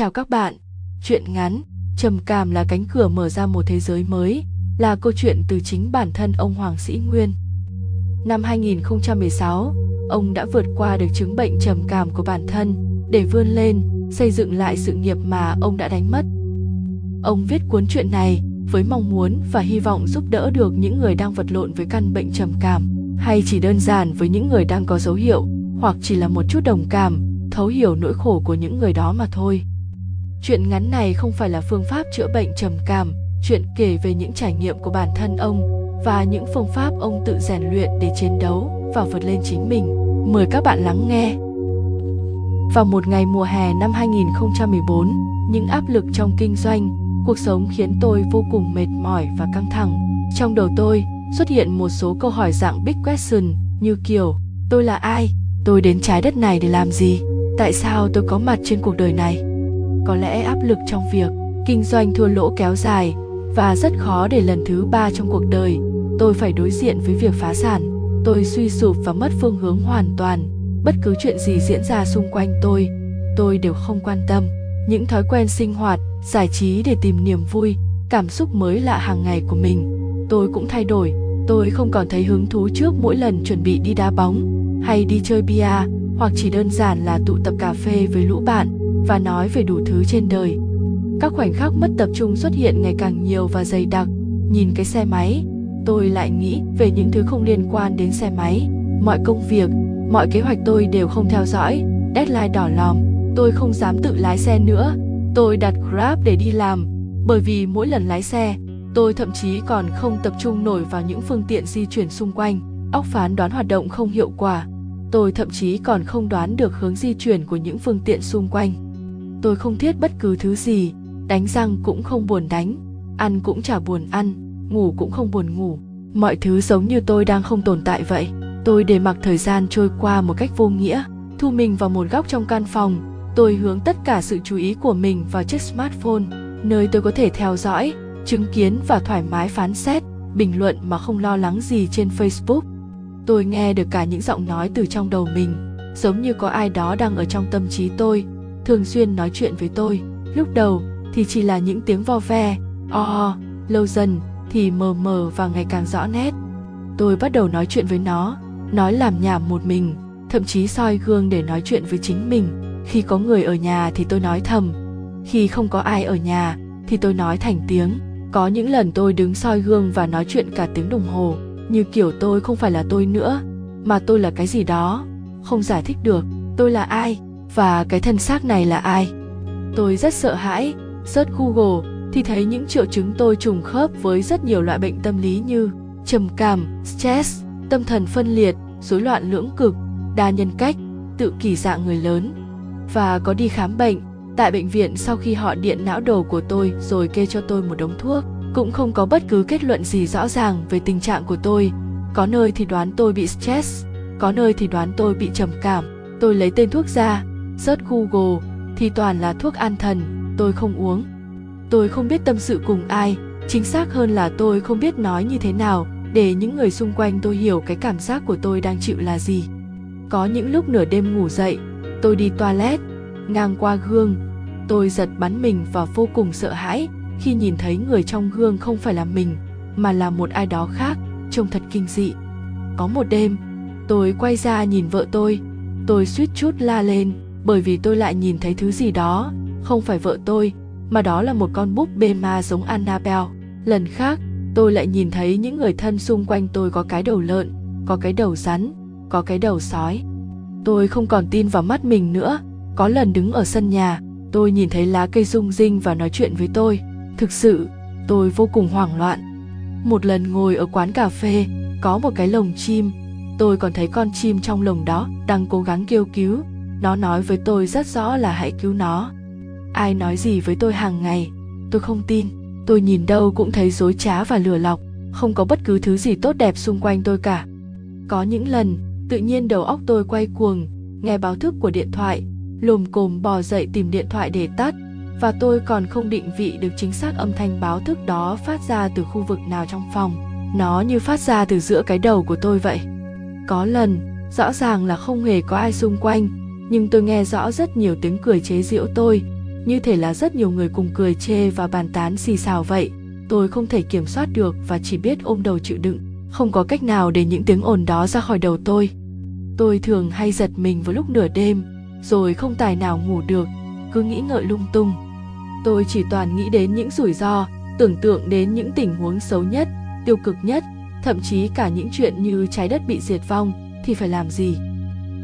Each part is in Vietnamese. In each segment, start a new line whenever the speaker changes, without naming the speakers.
chào các bạn. Chuyện ngắn, trầm cảm là cánh cửa mở ra một thế giới mới, là câu chuyện từ chính bản thân ông Hoàng Sĩ Nguyên. Năm 2016, ông đã vượt qua được chứng bệnh trầm cảm của bản thân để vươn lên, xây dựng lại sự nghiệp mà ông đã đánh mất. Ông viết cuốn truyện này với mong muốn và hy vọng giúp đỡ được những người đang vật lộn với căn bệnh trầm cảm hay chỉ đơn giản với những người đang có dấu hiệu hoặc chỉ là một chút đồng cảm thấu hiểu nỗi khổ của những người đó mà thôi chuyện ngắn này không phải là phương pháp chữa bệnh trầm cảm chuyện kể về những trải nghiệm của bản thân ông và những phương pháp ông tự rèn luyện để chiến đấu và vượt lên chính mình. Mời các bạn lắng nghe. Vào một ngày mùa hè năm 2014, những áp lực trong kinh doanh, cuộc sống khiến tôi vô cùng mệt mỏi và căng thẳng. Trong đầu tôi xuất hiện một số câu hỏi dạng big question như kiểu tôi là ai, tôi đến trái đất này để làm gì, tại sao tôi có mặt trên cuộc đời này? Có lẽ áp lực trong việc kinh doanh thua lỗ kéo dài và rất khó để lần thứ ba trong cuộc đời. Tôi phải đối diện với việc phá sản. Tôi suy sụp và mất phương hướng hoàn toàn. Bất cứ chuyện gì diễn ra xung quanh tôi tôi đều không quan tâm. Những thói quen sinh hoạt, giải trí để tìm niềm vui, cảm xúc mới lạ hàng ngày của mình. Tôi cũng thay đổi. Tôi không còn thấy hứng thú trước mỗi lần chuẩn bị đi đá bóng hay đi chơi bia, hoặc chỉ đơn giản là tụ tập cà phê với lũ bạn và nói về đủ thứ trên đời. Các khoảnh khắc mất tập trung xuất hiện ngày càng nhiều và dày đặc. Nhìn cái xe máy, tôi lại nghĩ về những thứ không liên quan đến xe máy. Mọi công việc, mọi kế hoạch tôi đều không theo dõi. Deadline đỏ lòm, tôi không dám tự lái xe nữa. Tôi đặt grab để đi làm, bởi vì mỗi lần lái xe, tôi thậm chí còn không tập trung nổi vào những phương tiện di chuyển xung quanh. Óc phán đoán hoạt động không hiệu quả, tôi thậm chí còn không đoán được hướng di chuyển của những phương tiện xung quanh tôi không thiết bất cứ thứ gì, đánh răng cũng không buồn đánh, ăn cũng chả buồn ăn, ngủ cũng không buồn ngủ. Mọi thứ giống như tôi đang không tồn tại vậy. Tôi để mặc thời gian trôi qua một cách vô nghĩa, thu mình vào một góc trong căn phòng. Tôi hướng tất cả sự chú ý của mình vào chiếc smartphone, nơi tôi có thể theo dõi, chứng kiến và thoải mái phán xét, bình luận mà không lo lắng gì trên facebook. Tôi nghe được cả những giọng nói từ trong đầu mình, giống như có ai đó đang ở trong tâm trí tôi thường xuyên nói chuyện với tôi. Lúc đầu thì chỉ là những tiếng vo ve o oh, lâu dần thì mờ mờ và ngày càng rõ nét. Tôi bắt đầu nói chuyện với nó nói làm nhảm một mình thậm chí soi gương để nói chuyện với chính mình. Khi có người ở nhà thì tôi nói thầm khi không có ai ở nhà thì tôi nói thành tiếng. Có những lần tôi đứng soi gương và nói chuyện cả tiếng đồng hồ như kiểu tôi không phải là tôi nữa mà tôi là cái gì đó không giải thích được tôi là ai và cái thân xác này là ai? Tôi rất sợ hãi, search google thì thấy những triệu chứng tôi trùng khớp với rất nhiều loại bệnh tâm lý như trầm cảm, stress, tâm thần phân liệt, rối loạn lưỡng cực, đa nhân cách, tự kỳ dạng người lớn. Và có đi khám bệnh tại bệnh viện sau khi họ điện não đồ của tôi rồi kê cho tôi một đống thuốc. Cũng không có bất cứ kết luận gì rõ ràng về tình trạng của tôi. Có nơi thì đoán tôi bị stress, có nơi thì đoán tôi bị trầm cảm. Tôi lấy tên thuốc ra search google thì toàn là thuốc an thần, tôi không uống. Tôi không biết tâm sự cùng ai, chính xác hơn là tôi không biết nói như thế nào, để những người xung quanh tôi hiểu cái cảm giác của tôi đang chịu là gì. Có những lúc nửa đêm ngủ dậy, tôi đi toilet, ngang qua gương. Tôi giật bắn mình và vô cùng sợ hãi khi nhìn thấy người trong gương không phải là mình, mà là một ai đó khác, trông thật kinh dị. Có một đêm, tôi quay ra nhìn vợ tôi. Tôi suýt chút la lên bởi vì tôi lại nhìn thấy thứ gì đó, không phải vợ tôi, mà đó là một con búp bê ma giống annabelle. Lần khác, tôi lại nhìn thấy những người thân xung quanh tôi có cái đầu lợn, có cái đầu rắn, có cái đầu sói. Tôi không còn tin vào mắt mình nữa. Có lần đứng ở sân nhà, tôi nhìn thấy lá cây rung rinh và nói chuyện với tôi. Thực sự, tôi vô cùng hoảng loạn. Một lần ngồi ở quán cà phê, có một cái lồng chim. Tôi còn thấy con chim trong lồng đó đang cố gắng kêu cứu nó nói với tôi rất rõ là hãy cứu nó. Ai nói gì với tôi hàng ngày, tôi không tin. Tôi nhìn đâu cũng thấy dối trá và lừa lọc, không có bất cứ thứ gì tốt đẹp xung quanh tôi cả. Có những lần, tự nhiên đầu óc tôi quay cuồng, nghe báo thức của điện thoại, lồm cồm bò dậy tìm điện thoại để tắt, và tôi còn không định vị được chính xác âm thanh báo thức đó phát ra từ khu vực nào trong phòng. Nó như phát ra từ giữa cái đầu của tôi vậy. Có lần, rõ ràng là không hề có ai xung quanh nhưng tôi nghe rõ rất nhiều tiếng cười chế giễu tôi. Như thể là rất nhiều người cùng cười chê và bàn tán xì xào vậy. Tôi không thể kiểm soát được và chỉ biết ôm đầu chịu đựng. Không có cách nào để những tiếng ồn đó ra khỏi đầu tôi. Tôi thường hay giật mình vào lúc nửa đêm, rồi không tài nào ngủ được, cứ nghĩ ngợi lung tung. Tôi chỉ toàn nghĩ đến những rủi ro, tưởng tượng đến những tình huống xấu nhất, tiêu cực nhất, thậm chí cả những chuyện như trái đất bị diệt vong, thì phải làm gì?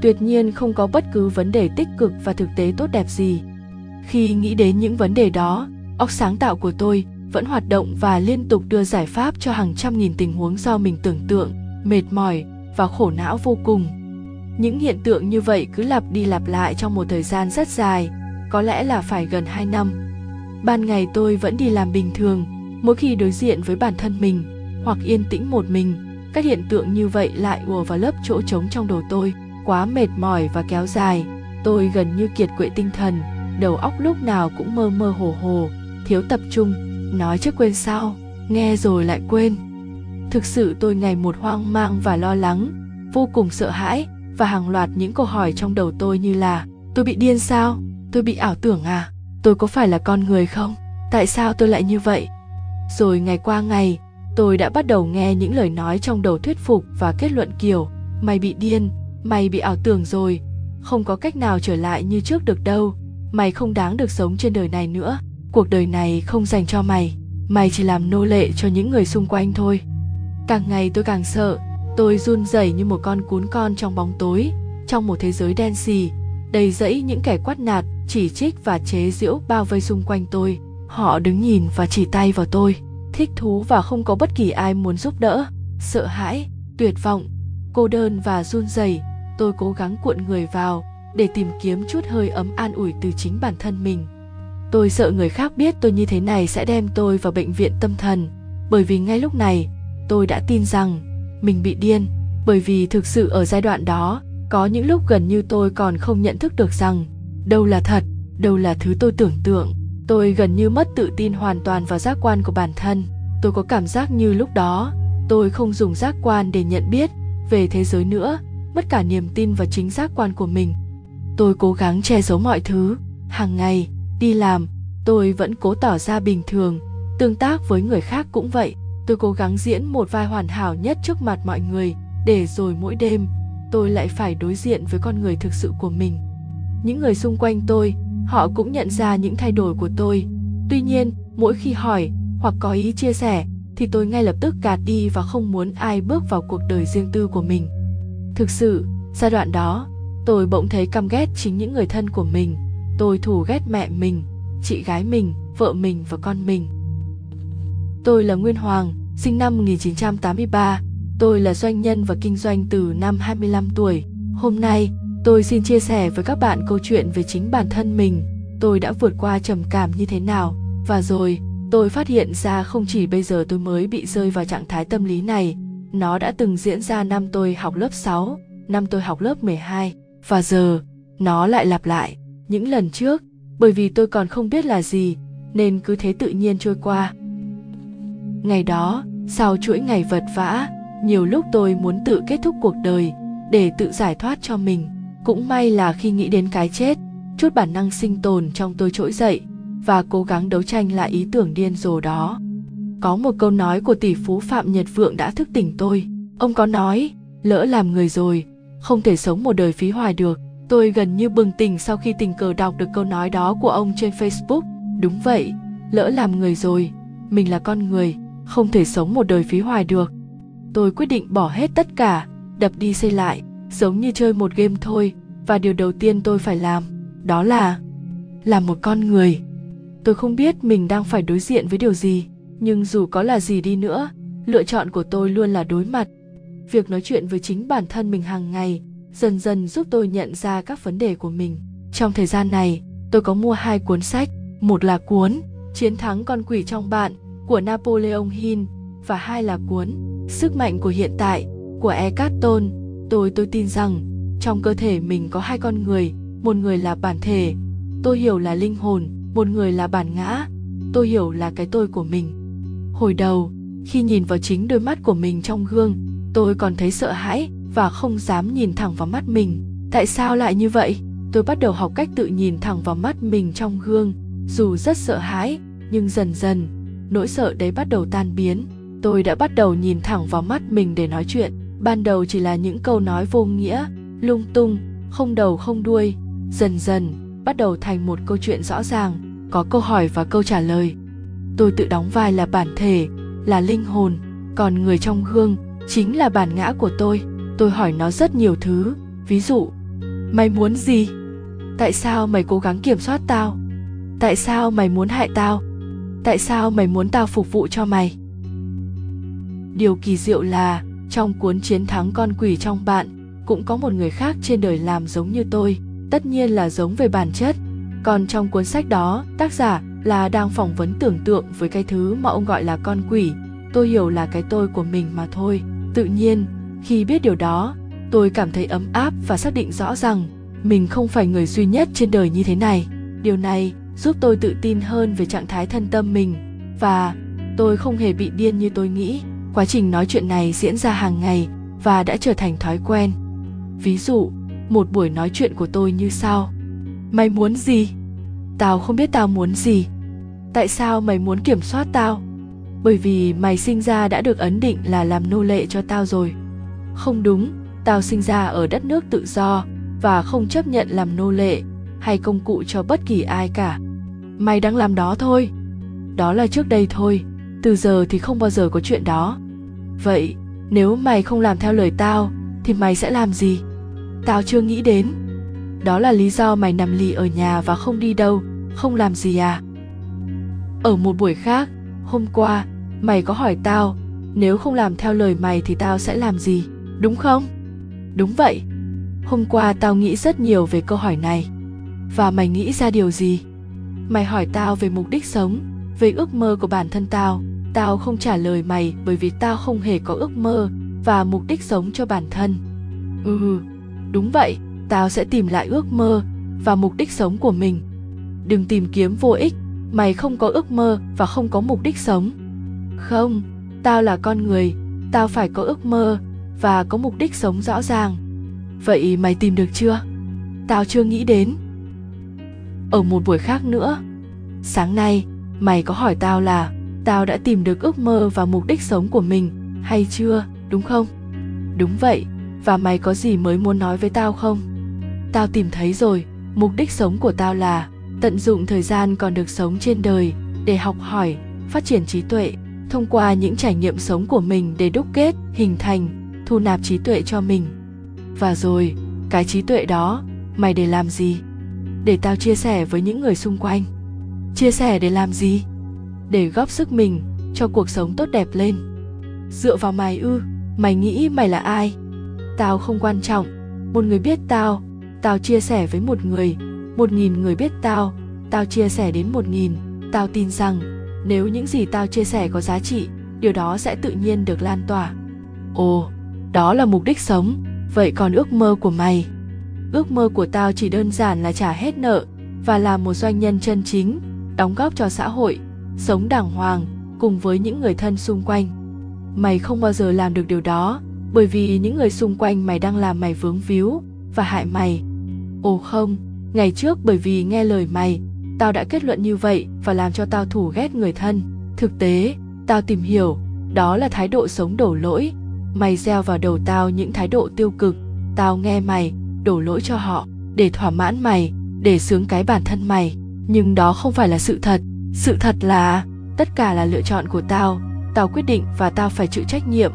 Tuyệt nhiên không có bất cứ vấn đề tích cực và thực tế tốt đẹp gì. Khi nghĩ đến những vấn đề đó, óc sáng tạo của tôi vẫn hoạt động và liên tục đưa giải pháp cho hàng trăm nghìn tình huống do mình tưởng tượng, mệt mỏi và khổ não vô cùng. Những hiện tượng như vậy cứ lặp đi lặp lại trong một thời gian rất dài, có lẽ là phải gần 2 năm. Ban ngày tôi vẫn đi làm bình thường, mỗi khi đối diện với bản thân mình hoặc yên tĩnh một mình, các hiện tượng như vậy lại ùa vào lớp chỗ trống trong đầu tôi quá mệt mỏi và kéo dài. Tôi gần như kiệt quệ tinh thần, đầu óc lúc nào cũng mơ mơ hồ hồ. Thiếu tập trung, nói trước quên sau nghe rồi lại quên. Thực sự tôi ngày một hoang mang và lo lắng, vô cùng sợ hãi và hàng loạt những câu hỏi trong đầu tôi như là, tôi bị điên sao? Tôi bị ảo tưởng à? Tôi có phải là con người không? Tại sao tôi lại như vậy? Rồi ngày qua ngày, tôi đã bắt đầu nghe những lời nói trong đầu thuyết phục và kết luận kiểu, mày bị điên mày bị ảo tưởng rồi. Không có cách nào trở lại như trước được đâu. Mày không đáng được sống trên đời này nữa. Cuộc đời này không dành cho mày. Mày chỉ làm nô lệ cho những người xung quanh thôi. Càng ngày tôi càng sợ. Tôi run rẩy như một con cún con trong bóng tối, trong một thế giới đen xì, đầy rẫy những kẻ quát nạt, chỉ trích và chế giễu bao vây xung quanh tôi. Họ đứng nhìn và chỉ tay vào tôi. Thích thú và không có bất kỳ ai muốn giúp đỡ. Sợ hãi, tuyệt vọng, cô đơn và run rẩy tôi cố gắng cuộn người vào để tìm kiếm chút hơi ấm an ủi từ chính bản thân mình. Tôi sợ người khác biết tôi như thế này sẽ đem tôi vào bệnh viện tâm thần, bởi vì ngay lúc này, tôi đã tin rằng mình bị điên, bởi vì thực sự ở giai đoạn đó, có những lúc gần như tôi còn không nhận thức được rằng đâu là thật, đâu là thứ tôi tưởng tượng. Tôi gần như mất tự tin hoàn toàn vào giác quan của bản thân. Tôi có cảm giác như lúc đó, tôi không dùng giác quan để nhận biết về thế giới nữa mất cả niềm tin và chính giác quan của mình. Tôi cố gắng che giấu mọi thứ. Hàng ngày, đi làm, tôi vẫn cố tỏ ra bình thường. Tương tác với người khác cũng vậy. Tôi cố gắng diễn một vai hoàn hảo nhất trước mặt mọi người, để rồi mỗi đêm, tôi lại phải đối diện với con người thực sự của mình. Những người xung quanh tôi, họ cũng nhận ra những thay đổi của tôi. Tuy nhiên, mỗi khi hỏi, hoặc có ý chia sẻ, thì tôi ngay lập tức gạt đi và không muốn ai bước vào cuộc đời riêng tư của mình thực sự, giai đoạn đó, tôi bỗng thấy căm ghét chính những người thân của mình. Tôi thù ghét mẹ mình, chị gái mình, vợ mình và con mình. Tôi là Nguyên Hoàng, sinh năm 1983 tôi là doanh nhân và kinh doanh từ năm 25 tuổi. Hôm nay, tôi xin chia sẻ với các bạn câu chuyện về chính bản thân mình. Tôi đã vượt qua trầm cảm như thế nào? Và rồi, tôi phát hiện ra không chỉ bây giờ tôi mới bị rơi vào trạng thái tâm lý này nó đã từng diễn ra năm tôi học lớp 6, năm tôi học lớp 12 và giờ nó lại lặp lại những lần trước bởi vì tôi còn không biết là gì nên cứ thế tự nhiên trôi qua. Ngày đó sau chuỗi ngày vật vã nhiều lúc tôi muốn tự kết thúc cuộc đời để tự giải thoát cho mình. Cũng may là khi nghĩ đến cái chết chút bản năng sinh tồn trong tôi trỗi dậy và cố gắng đấu tranh lại ý tưởng điên rồ đó có một câu nói của tỷ phú phạm nhật vượng đã thức tỉnh tôi. Ông có nói, lỡ làm người rồi, không thể sống một đời phí hoài được. Tôi gần như bừng tỉnh sau khi tình cờ đọc được câu nói đó của ông trên facebook. Đúng vậy, lỡ làm người rồi, mình là con người, không thể sống một đời phí hoài được. Tôi quyết định bỏ hết tất cả, đập đi xây lại, giống như chơi một game thôi, và điều đầu tiên tôi phải làm, đó là làm một con người. Tôi không biết mình đang phải đối diện với điều gì nhưng dù có là gì đi nữa, lựa chọn của tôi luôn là đối mặt. Việc nói chuyện với chính bản thân mình hàng ngày, dần dần giúp tôi nhận ra các vấn đề của mình. Trong thời gian này, tôi có mua hai cuốn sách, một là cuốn chiến thắng con quỷ trong bạn của napoleon hill và hai là cuốn sức mạnh của hiện tại của eckhart tolle. Tôi tôi tin rằng trong cơ thể mình có hai con người, một người là bản thể, tôi hiểu là linh hồn, một người là bản ngã, tôi hiểu là cái tôi của mình hồi đầu, khi nhìn vào chính đôi mắt của mình trong gương, tôi còn thấy sợ hãi và không dám nhìn thẳng vào mắt mình. Tại sao lại như vậy? Tôi bắt đầu học cách tự nhìn thẳng vào mắt mình trong gương. Dù rất sợ hãi, nhưng dần dần, nỗi sợ đấy bắt đầu tan biến. Tôi đã bắt đầu nhìn thẳng vào mắt mình để nói chuyện. Ban đầu chỉ là những câu nói vô nghĩa, lung tung, không đầu không đuôi. Dần dần, bắt đầu thành một câu chuyện rõ ràng, có câu hỏi và câu trả lời tôi tự đóng vai là bản thể, là linh hồn, còn người trong gương chính là bản ngã của tôi. Tôi hỏi nó rất nhiều thứ, ví dụ, mày muốn gì? Tại sao mày cố gắng kiểm soát tao? Tại sao mày muốn hại tao? Tại sao mày muốn tao phục vụ cho mày? Điều kỳ diệu là, trong cuốn chiến thắng con quỷ trong bạn, cũng có một người khác trên đời làm giống như tôi, tất nhiên là giống về bản chất. Còn trong cuốn sách đó, tác giả là đang phỏng vấn tưởng tượng với cái thứ mà ông gọi là con quỷ. Tôi hiểu là cái tôi của mình mà thôi. Tự nhiên, khi biết điều đó, tôi cảm thấy ấm áp và xác định rõ rằng mình không phải người duy nhất trên đời như thế này. Điều này giúp tôi tự tin hơn về trạng thái thân tâm mình và tôi không hề bị điên như tôi nghĩ. Quá trình nói chuyện này diễn ra hàng ngày và đã trở thành thói quen. Ví dụ, một buổi nói chuyện của tôi như sau. Mày muốn gì? Tao không biết tao muốn gì tại sao mày muốn kiểm soát tao? Bởi vì mày sinh ra đã được ấn định là làm nô lệ cho tao rồi. Không đúng, tao sinh ra ở đất nước tự do và không chấp nhận làm nô lệ hay công cụ cho bất kỳ ai cả. Mày đang làm đó thôi. Đó là trước đây thôi. Từ giờ thì không bao giờ có chuyện đó. Vậy, nếu mày không làm theo lời tao, thì mày sẽ làm gì? Tao chưa nghĩ đến. Đó là lý do mày nằm lì ở nhà và không đi đâu. Không làm gì à? Ở một buổi khác, hôm qua, mày có hỏi tao, nếu không làm theo lời mày thì tao sẽ làm gì, đúng không? Đúng vậy. Hôm qua tao nghĩ rất nhiều về câu hỏi này. Và mày nghĩ ra điều gì? Mày hỏi tao về mục đích sống, về ước mơ của bản thân tao. Tao không trả lời mày bởi vì tao không hề có ước mơ và mục đích sống cho bản thân. Ừ đúng vậy, tao sẽ tìm lại ước mơ và mục đích sống của mình. Đừng tìm kiếm vô ích mày không có ước mơ và không có mục đích sống. Không, tao là con người, tao phải có ước mơ và có mục đích sống rõ ràng. Vậy mày tìm được chưa? Tao chưa nghĩ đến. Ở một buổi khác nữa. Sáng nay, mày có hỏi tao là tao đã tìm được ước mơ và mục đích sống của mình hay chưa, đúng không? Đúng vậy, và mày có gì mới muốn nói với tao không? Tao tìm thấy rồi, mục đích sống của tao là tận dụng thời gian còn được sống trên đời để học hỏi, phát triển trí tuệ, thông qua những trải nghiệm sống của mình để đúc kết, hình thành, thu nạp trí tuệ cho mình. Và rồi, cái trí tuệ đó, mày để làm gì? Để tao chia sẻ với những người xung quanh. Chia sẻ để làm gì? Để góp sức mình cho cuộc sống tốt đẹp lên. Dựa vào mày ư, mày nghĩ mày là ai? Tao không quan trọng. Một người biết tao tao chia sẻ với một người một nghìn người biết tao tao chia sẻ đến một nghìn. Tao tin rằng, nếu những gì tao chia sẻ có giá trị, điều đó sẽ tự nhiên được lan tỏa. Ồ, đó là mục đích sống. Vậy còn ước mơ của mày? Ước mơ của tao chỉ đơn giản là trả hết nợ và là một doanh nhân chân chính, đóng góp cho xã hội, sống đàng hoàng cùng với những người thân xung quanh. Mày không bao giờ làm được điều đó, bởi vì những người xung quanh mày đang làm mày vướng víu và hại mày. Ồ không ngày trước bởi vì nghe lời mày, tao đã kết luận như vậy và làm cho tao thủ ghét người thân. Thực tế, tao tìm hiểu, đó là thái độ sống đổ lỗi. Mày gieo vào đầu tao những thái độ tiêu cực. Tao nghe mày, đổ lỗi cho họ, để thỏa mãn mày, để sướng cái bản thân mày. Nhưng đó không phải là sự thật. Sự thật là, tất cả là lựa chọn của tao. Tao quyết định và tao phải chịu trách nhiệm.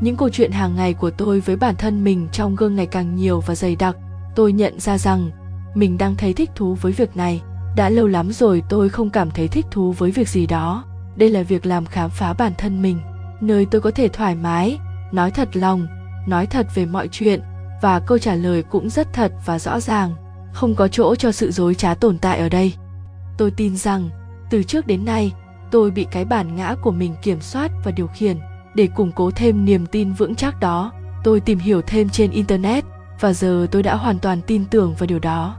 Những câu chuyện hàng ngày của tôi với bản thân mình trong gương ngày càng nhiều và dày đặc. Tôi nhận ra rằng mình đang thấy thích thú với việc này. Đã lâu lắm rồi tôi không cảm thấy thích thú với việc gì đó. Đây là việc làm khám phá bản thân mình. Nơi tôi có thể thoải mái, nói thật lòng, nói thật về mọi chuyện, và câu trả lời cũng rất thật và rõ ràng. Không có chỗ cho sự dối trá tồn tại ở đây. Tôi tin rằng, từ trước đến nay, tôi bị cái bản ngã của mình kiểm soát và điều khiển. Để củng cố thêm niềm tin vững chắc đó, tôi tìm hiểu thêm trên internet và giờ tôi đã hoàn toàn tin tưởng vào điều đó.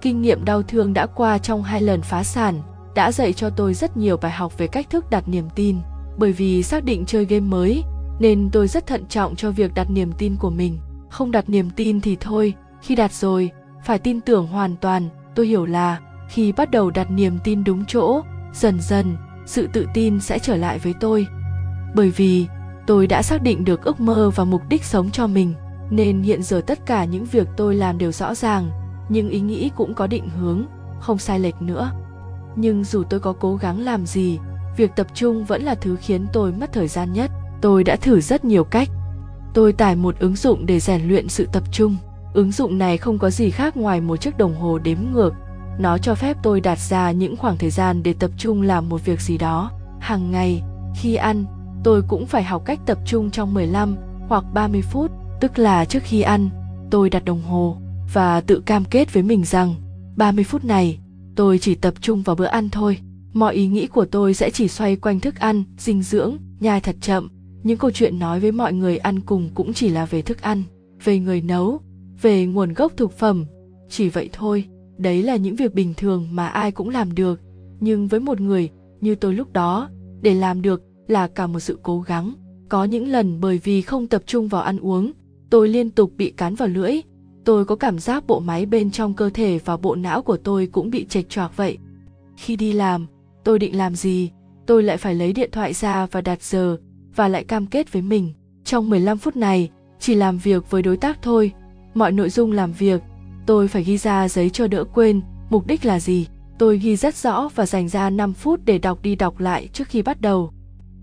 Kinh nghiệm đau thương đã qua trong hai lần phá sản đã dạy cho tôi rất nhiều bài học về cách thức đặt niềm tin. Bởi vì xác định chơi game mới, nên tôi rất thận trọng cho việc đặt niềm tin của mình. Không đặt niềm tin thì thôi, khi đặt rồi, phải tin tưởng hoàn toàn. Tôi hiểu là, khi bắt đầu đặt niềm tin đúng chỗ, dần dần, sự tự tin sẽ trở lại với tôi. Bởi vì, tôi đã xác định được ước mơ và mục đích sống cho mình nên hiện giờ tất cả những việc tôi làm đều rõ ràng, nhưng ý nghĩ cũng có định hướng, không sai lệch nữa. Nhưng dù tôi có cố gắng làm gì, việc tập trung vẫn là thứ khiến tôi mất thời gian nhất. Tôi đã thử rất nhiều cách. Tôi tải một ứng dụng để rèn luyện sự tập trung. Ứng dụng này không có gì khác ngoài một chiếc đồng hồ đếm ngược. Nó cho phép tôi đặt ra những khoảng thời gian để tập trung làm một việc gì đó. Hàng ngày, khi ăn, tôi cũng phải học cách tập trung trong 15 hoặc 30 phút tức là trước khi ăn, tôi đặt đồng hồ và tự cam kết với mình rằng 30 phút này tôi chỉ tập trung vào bữa ăn thôi. Mọi ý nghĩ của tôi sẽ chỉ xoay quanh thức ăn, dinh dưỡng, nhai thật chậm. Những câu chuyện nói với mọi người ăn cùng cũng chỉ là về thức ăn, về người nấu, về nguồn gốc thực phẩm. Chỉ vậy thôi, đấy là những việc bình thường mà ai cũng làm được. Nhưng với một người như tôi lúc đó, để làm được là cả một sự cố gắng. Có những lần bởi vì không tập trung vào ăn uống tôi liên tục bị cắn vào lưỡi. Tôi có cảm giác bộ máy bên trong cơ thể và bộ não của tôi cũng bị chệch choạc vậy. Khi đi làm, tôi định làm gì? Tôi lại phải lấy điện thoại ra và đặt giờ, và lại cam kết với mình. Trong 15 phút này, chỉ làm việc với đối tác thôi. Mọi nội dung làm việc, tôi phải ghi ra giấy cho đỡ quên. Mục đích là gì? Tôi ghi rất rõ và dành ra 5 phút để đọc đi đọc lại trước khi bắt đầu.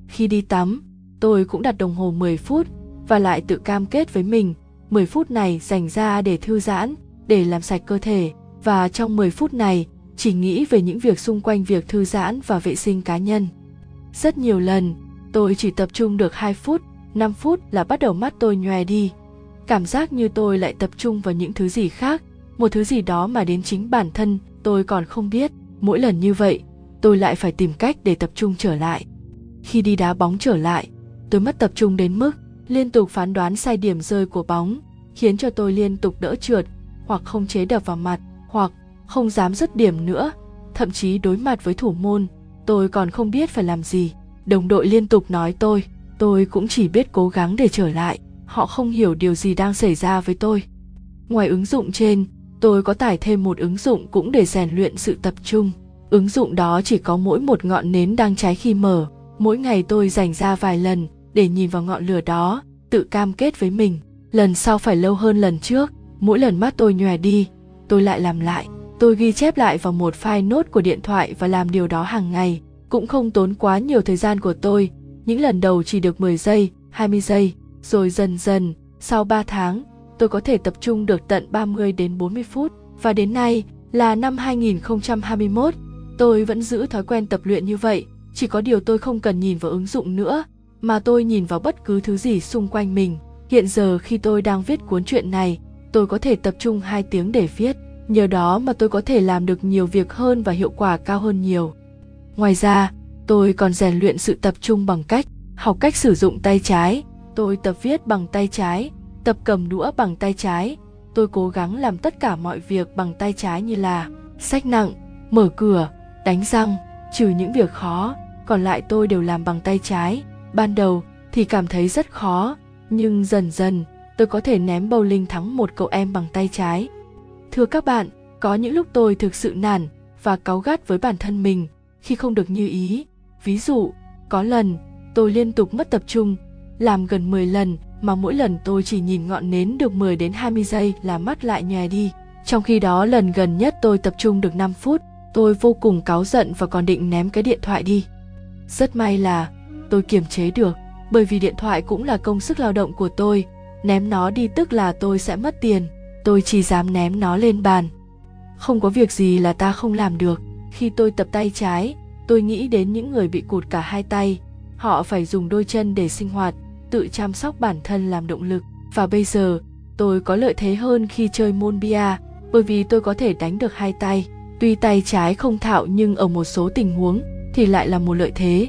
Khi đi tắm, tôi cũng đặt đồng hồ 10 phút và lại tự cam kết với mình 10 phút này dành ra để thư giãn, để làm sạch cơ thể và trong 10 phút này chỉ nghĩ về những việc xung quanh việc thư giãn và vệ sinh cá nhân. Rất nhiều lần, tôi chỉ tập trung được 2 phút, 5 phút là bắt đầu mắt tôi nhòe đi. Cảm giác như tôi lại tập trung vào những thứ gì khác, một thứ gì đó mà đến chính bản thân tôi còn không biết. Mỗi lần như vậy, tôi lại phải tìm cách để tập trung trở lại. Khi đi đá bóng trở lại, tôi mất tập trung đến mức liên tục phán đoán sai điểm rơi của bóng, khiến cho tôi liên tục đỡ trượt, hoặc không chế đập vào mặt, hoặc không dám dứt điểm nữa, thậm chí đối mặt với thủ môn, tôi còn không biết phải làm gì. Đồng đội liên tục nói tôi, tôi cũng chỉ biết cố gắng để trở lại, họ không hiểu điều gì đang xảy ra với tôi. Ngoài ứng dụng trên, tôi có tải thêm một ứng dụng cũng để rèn luyện sự tập trung. Ứng dụng đó chỉ có mỗi một ngọn nến đang cháy khi mở. Mỗi ngày tôi dành ra vài lần để nhìn vào ngọn lửa đó, tự cam kết với mình. Lần sau phải lâu hơn lần trước, mỗi lần mắt tôi nhòe đi, tôi lại làm lại. Tôi ghi chép lại vào một file nốt của điện thoại và làm điều đó hàng ngày. Cũng không tốn quá nhiều thời gian của tôi. Những lần đầu chỉ được 10 giây, 20 giây, rồi dần dần, sau 3 tháng, tôi có thể tập trung được tận 30 đến 40 phút. Và đến nay là năm 2021, tôi vẫn giữ thói quen tập luyện như vậy, chỉ có điều tôi không cần nhìn vào ứng dụng nữa, mà tôi nhìn vào bất cứ thứ gì xung quanh mình. Hiện giờ khi tôi đang viết cuốn truyện này, tôi có thể tập trung 2 tiếng để viết, nhờ đó mà tôi có thể làm được nhiều việc hơn và hiệu quả cao hơn nhiều. Ngoài ra, tôi còn rèn luyện sự tập trung bằng cách học cách sử dụng tay trái. Tôi tập viết bằng tay trái, tập cầm đũa bằng tay trái. Tôi cố gắng làm tất cả mọi việc bằng tay trái như là sách nặng, mở cửa, đánh răng, trừ những việc khó, còn lại tôi đều làm bằng tay trái. Ban đầu thì cảm thấy rất khó, nhưng dần dần tôi có thể ném bowling thắng một cậu em bằng tay trái. Thưa các bạn, có những lúc tôi thực sự nản và cáu gắt với bản thân mình khi không được như ý. Ví dụ, có lần tôi liên tục mất tập trung, làm gần 10 lần mà mỗi lần tôi chỉ nhìn ngọn nến được 10 đến 20 giây là mắt lại nhòe đi. Trong khi đó lần gần nhất tôi tập trung được 5 phút, tôi vô cùng cáu giận và còn định ném cái điện thoại đi. Rất may là tôi kiềm chế được, bởi vì điện thoại cũng là công sức lao động của tôi. Ném nó đi tức là tôi sẽ mất tiền, tôi chỉ dám ném nó lên bàn. Không có việc gì là ta không làm được. Khi tôi tập tay trái, tôi nghĩ đến những người bị cụt cả hai tay. Họ phải dùng đôi chân để sinh hoạt, tự chăm sóc bản thân làm động lực. Và bây giờ, tôi có lợi thế hơn khi chơi môn bia, bởi vì tôi có thể đánh được hai tay. Tuy tay trái không thạo nhưng ở một số tình huống thì lại là một lợi thế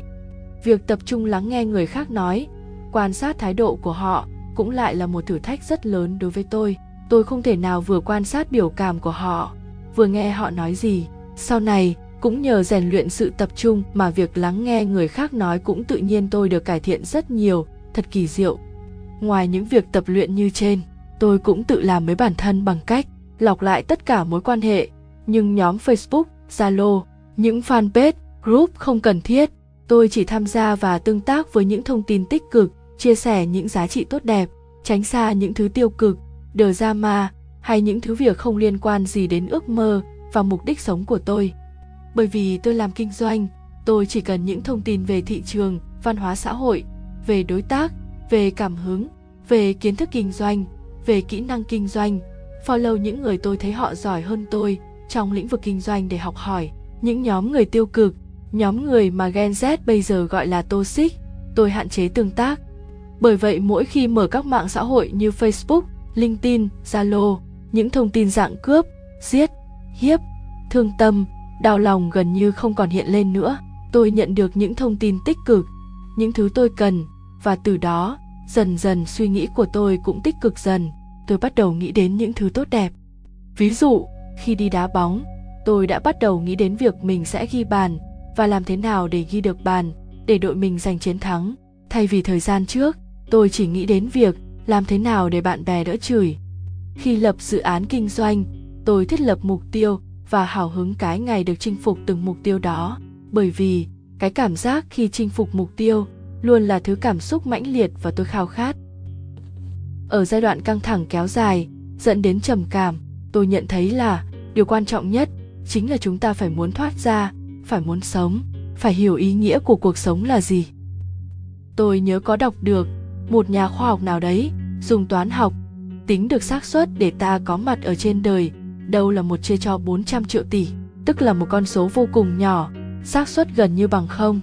việc tập trung lắng nghe người khác nói, quan sát thái độ của họ cũng lại là một thử thách rất lớn đối với tôi. Tôi không thể nào vừa quan sát biểu cảm của họ, vừa nghe họ nói gì. Sau này, cũng nhờ rèn luyện sự tập trung mà việc lắng nghe người khác nói cũng tự nhiên tôi được cải thiện rất nhiều. Thật kỳ diệu. Ngoài những việc tập luyện như trên, tôi cũng tự làm với bản thân bằng cách lọc lại tất cả mối quan hệ. Nhưng nhóm facebook, zalo, những fanpage, group không cần thiết tôi chỉ tham gia và tương tác với những thông tin tích cực, chia sẻ những giá trị tốt đẹp, tránh xa những thứ tiêu cực, đờ ra ma, hay những thứ việc không liên quan gì đến ước mơ và mục đích sống của tôi. Bởi vì tôi làm kinh doanh, tôi chỉ cần những thông tin về thị trường, văn hóa xã hội, về đối tác, về cảm hứng, về kiến thức kinh doanh, về kỹ năng kinh doanh. Follow những người tôi thấy họ giỏi hơn tôi trong lĩnh vực kinh doanh để học hỏi. Những nhóm người tiêu cực nhóm người mà gen z bây giờ gọi là toxic, tôi hạn chế tương tác. Bởi vậy mỗi khi mở các mạng xã hội như facebook, linkedin, zalo, những thông tin dạng cướp, giết, hiếp, thương tâm, đau lòng gần như không còn hiện lên nữa. Tôi nhận được những thông tin tích cực, những thứ tôi cần, và từ đó, dần dần suy nghĩ của tôi cũng tích cực dần. Tôi bắt đầu nghĩ đến những thứ tốt đẹp. Ví dụ, khi đi đá bóng, tôi đã bắt đầu nghĩ đến việc mình sẽ ghi bàn và làm thế nào để ghi được bàn, để đội mình giành chiến thắng? Thay vì thời gian trước, tôi chỉ nghĩ đến việc làm thế nào để bạn bè đỡ chửi. Khi lập dự án kinh doanh, tôi thiết lập mục tiêu và hào hứng cái ngày được chinh phục từng mục tiêu đó. Bởi vì, cái cảm giác khi chinh phục mục tiêu luôn là thứ cảm xúc mãnh liệt và tôi khao khát. Ở giai đoạn căng thẳng kéo dài, dẫn đến trầm cảm, tôi nhận thấy là điều quan trọng nhất chính là chúng ta phải muốn thoát ra phải muốn sống phải hiểu ý nghĩa của cuộc sống là gì tôi nhớ có đọc được một nhà khoa học nào đấy dùng toán học tính được xác suất để ta có mặt ở trên đời đâu là một chia cho 400 triệu tỷ, tức là một con số vô cùng nhỏ, xác suất gần như bằng không.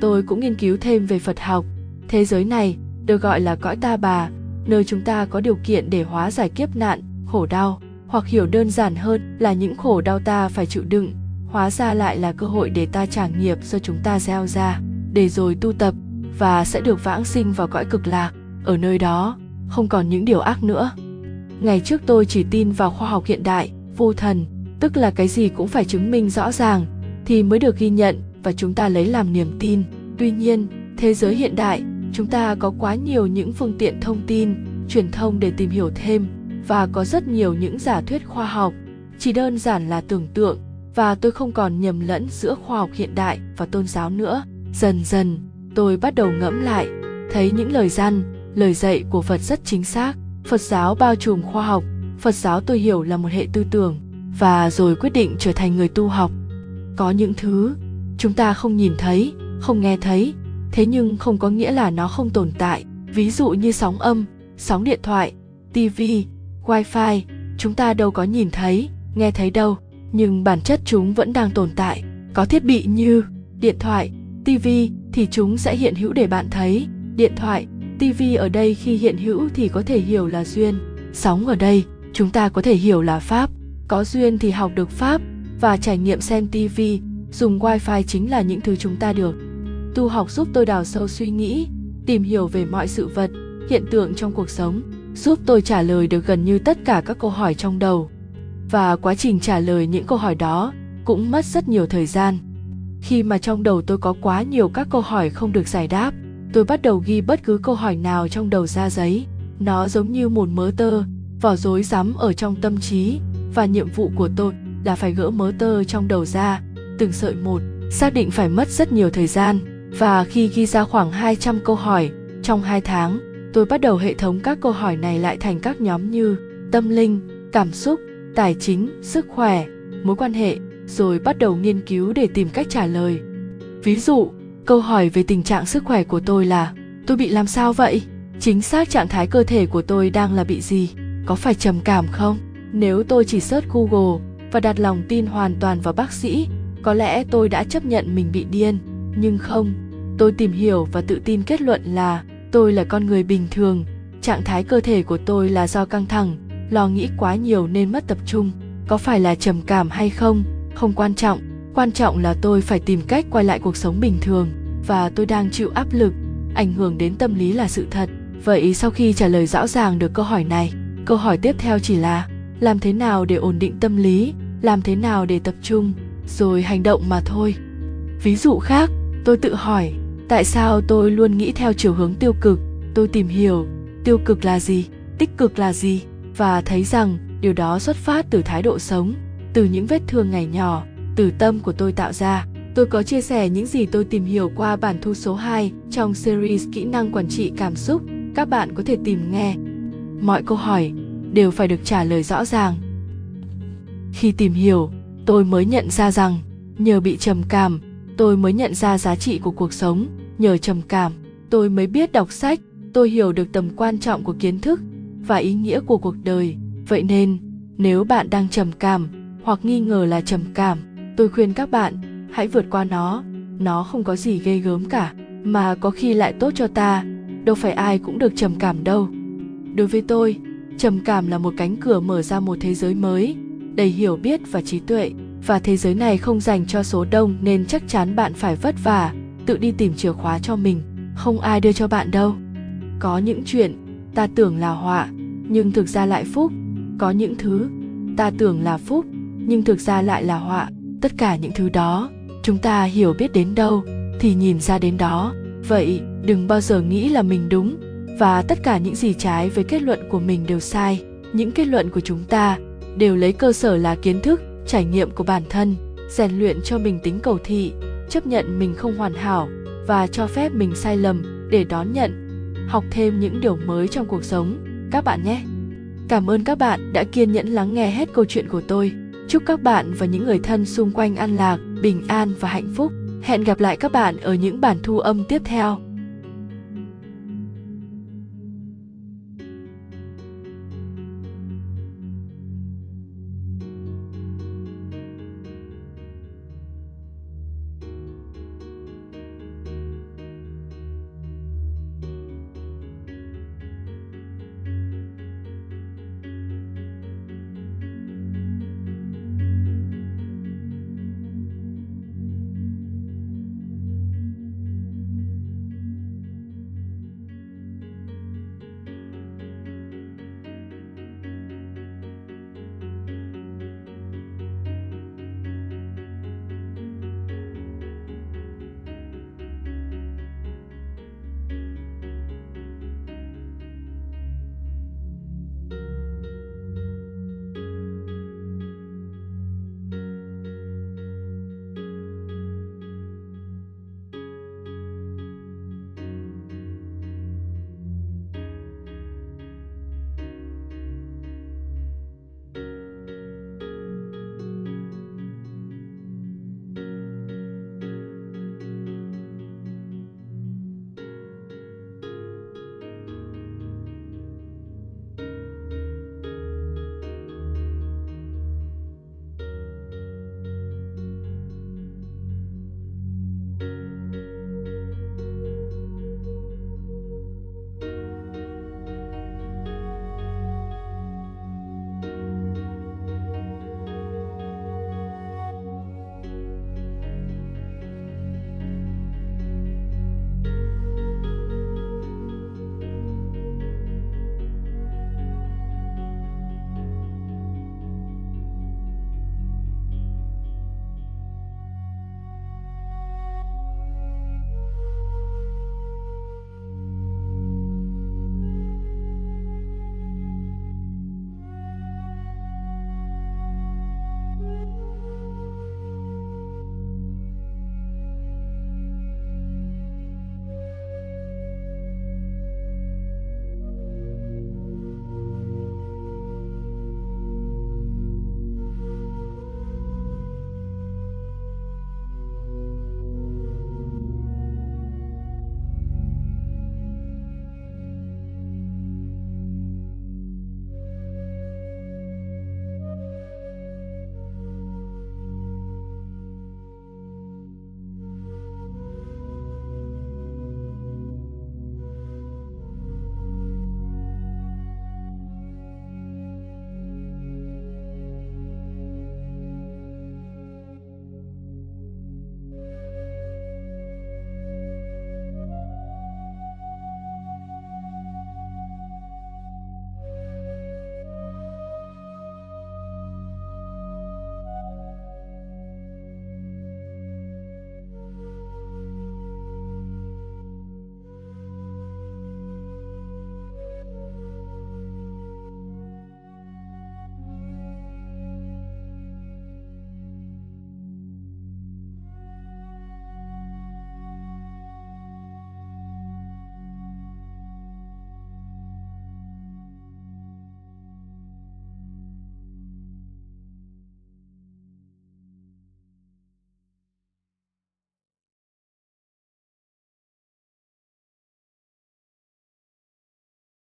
Tôi cũng nghiên cứu thêm về Phật học. Thế giới này được gọi là cõi ta bà, nơi chúng ta có điều kiện để hóa giải kiếp nạn, khổ đau, hoặc hiểu đơn giản hơn là những khổ đau ta phải chịu đựng, hóa ra lại là cơ hội để ta trả nghiệp do chúng ta gieo ra, để rồi tu tập và sẽ được vãng sinh vào cõi cực lạc. Ở nơi đó, không còn những điều ác nữa. Ngày trước tôi chỉ tin vào khoa học hiện đại vô thần tức là cái gì cũng phải chứng minh rõ ràng thì mới được ghi nhận và chúng ta lấy làm niềm tin. Tuy nhiên thế giới hiện đại chúng ta có quá nhiều những phương tiện thông tin truyền thông để tìm hiểu thêm và có rất nhiều những giả thuyết khoa học. Chỉ đơn giản là tưởng tượng và tôi không còn nhầm lẫn giữa khoa học hiện đại và tôn giáo nữa. Dần dần, tôi bắt đầu ngẫm lại, thấy những lời răn lời dạy của phật rất chính xác. Phật giáo bao trùm khoa học, phật giáo tôi hiểu là một hệ tư tưởng, và rồi quyết định trở thành người tu học. Có những thứ, chúng ta không nhìn thấy, không nghe thấy, thế nhưng không có nghĩa là nó không tồn tại. Ví dụ như sóng âm, sóng điện thoại tv wifi, chúng ta đâu có nhìn thấy, nghe thấy đâu nhưng bản chất chúng vẫn đang tồn tại. Có thiết bị như điện thoại tv thì chúng sẽ hiện hữu để bạn thấy. Điện thoại TV ở đây khi hiện hữu thì có thể hiểu là duyên, sóng ở đây chúng ta có thể hiểu là pháp, có duyên thì học được pháp và trải nghiệm xem TV, dùng wifi chính là những thứ chúng ta được. Tu học giúp tôi đào sâu suy nghĩ, tìm hiểu về mọi sự vật, hiện tượng trong cuộc sống, giúp tôi trả lời được gần như tất cả các câu hỏi trong đầu. Và quá trình trả lời những câu hỏi đó cũng mất rất nhiều thời gian. Khi mà trong đầu tôi có quá nhiều các câu hỏi không được giải đáp, tôi bắt đầu ghi bất cứ câu hỏi nào trong đầu ra giấy nó giống như một mớ tơ vỏ rối rắm ở trong tâm trí và nhiệm vụ của tôi là phải gỡ mớ tơ trong đầu ra từng sợi một xác định phải mất rất nhiều thời gian và khi ghi ra khoảng 200 câu hỏi trong 2 tháng tôi bắt đầu hệ thống các câu hỏi này lại thành các nhóm như tâm linh cảm xúc tài chính, sức khỏe, mối quan hệ, rồi bắt đầu nghiên cứu để tìm cách trả lời. Ví dụ, câu hỏi về tình trạng sức khỏe của tôi là, tôi bị làm sao vậy? Chính xác trạng thái cơ thể của tôi đang là bị gì? Có phải trầm cảm không? Nếu tôi chỉ search google và đặt lòng tin hoàn toàn vào bác sĩ, có lẽ tôi đã chấp nhận mình bị điên. Nhưng không, tôi tìm hiểu và tự tin kết luận là, tôi là con người bình thường. Trạng thái cơ thể của tôi là do căng thẳng lo nghĩ quá nhiều nên mất tập trung. Có phải là trầm cảm hay không? Không quan trọng. Quan trọng là tôi phải tìm cách quay lại cuộc sống bình thường, và tôi đang chịu áp lực, ảnh hưởng đến tâm lý là sự thật. Vậy sau khi trả lời rõ ràng được câu hỏi này, câu hỏi tiếp theo chỉ là, làm thế nào để ổn định tâm lý? Làm thế nào để tập trung? Rồi hành động mà thôi. Ví dụ khác, tôi tự hỏi, tại sao tôi luôn nghĩ theo chiều hướng tiêu cực? Tôi tìm hiểu, tiêu cực là gì? Tích cực là gì? Và thấy rằng điều đó xuất phát từ thái độ sống từ những vết thương ngày nhỏ từ tâm của tôi tạo ra. Tôi có chia sẻ những gì tôi tìm hiểu qua bản thu số 2 trong series Kỹ năng quản trị cảm xúc. Các bạn có thể tìm nghe. Mọi câu hỏi đều phải được trả lời rõ ràng. Khi tìm hiểu, tôi mới nhận ra rằng nhờ bị trầm cảm, tôi mới nhận ra giá trị của cuộc sống, nhờ trầm cảm, tôi mới biết đọc sách, tôi hiểu được tầm quan trọng của kiến thức và ý nghĩa của cuộc đời. Vậy nên, nếu bạn đang trầm cảm hoặc nghi ngờ là trầm cảm, tôi khuyên các bạn hãy vượt qua nó. Nó không có gì ghê gớm cả mà có khi lại tốt cho ta. Đâu phải ai cũng được trầm cảm đâu. Đối với tôi trầm cảm là một cánh cửa mở ra một thế giới mới đầy hiểu biết và trí tuệ. Và thế giới này không dành cho số đông nên chắc chắn bạn phải vất vả tự đi tìm chìa khóa cho mình. Không ai đưa cho bạn đâu. Có những chuyện ta tưởng là họa, nhưng thực ra lại phúc. Có những thứ, ta tưởng là phúc, nhưng thực ra lại là họa. Tất cả những thứ đó, chúng ta hiểu biết đến đâu, thì nhìn ra đến đó. Vậy, đừng bao giờ nghĩ là mình đúng, và tất cả những gì trái với kết luận của mình đều sai. Những kết luận của chúng ta đều lấy cơ sở là kiến thức, trải nghiệm của bản thân, rèn luyện cho mình tính cầu thị, chấp nhận mình không hoàn hảo, và cho phép mình sai lầm để đón nhận học thêm những điều mới trong cuộc sống. Các bạn nhé. Cảm ơn các bạn đã kiên nhẫn lắng nghe hết câu chuyện của tôi. Chúc các bạn và những người thân xung quanh an lạc, bình an và hạnh phúc. Hẹn gặp lại các bạn ở những bản thu âm tiếp theo.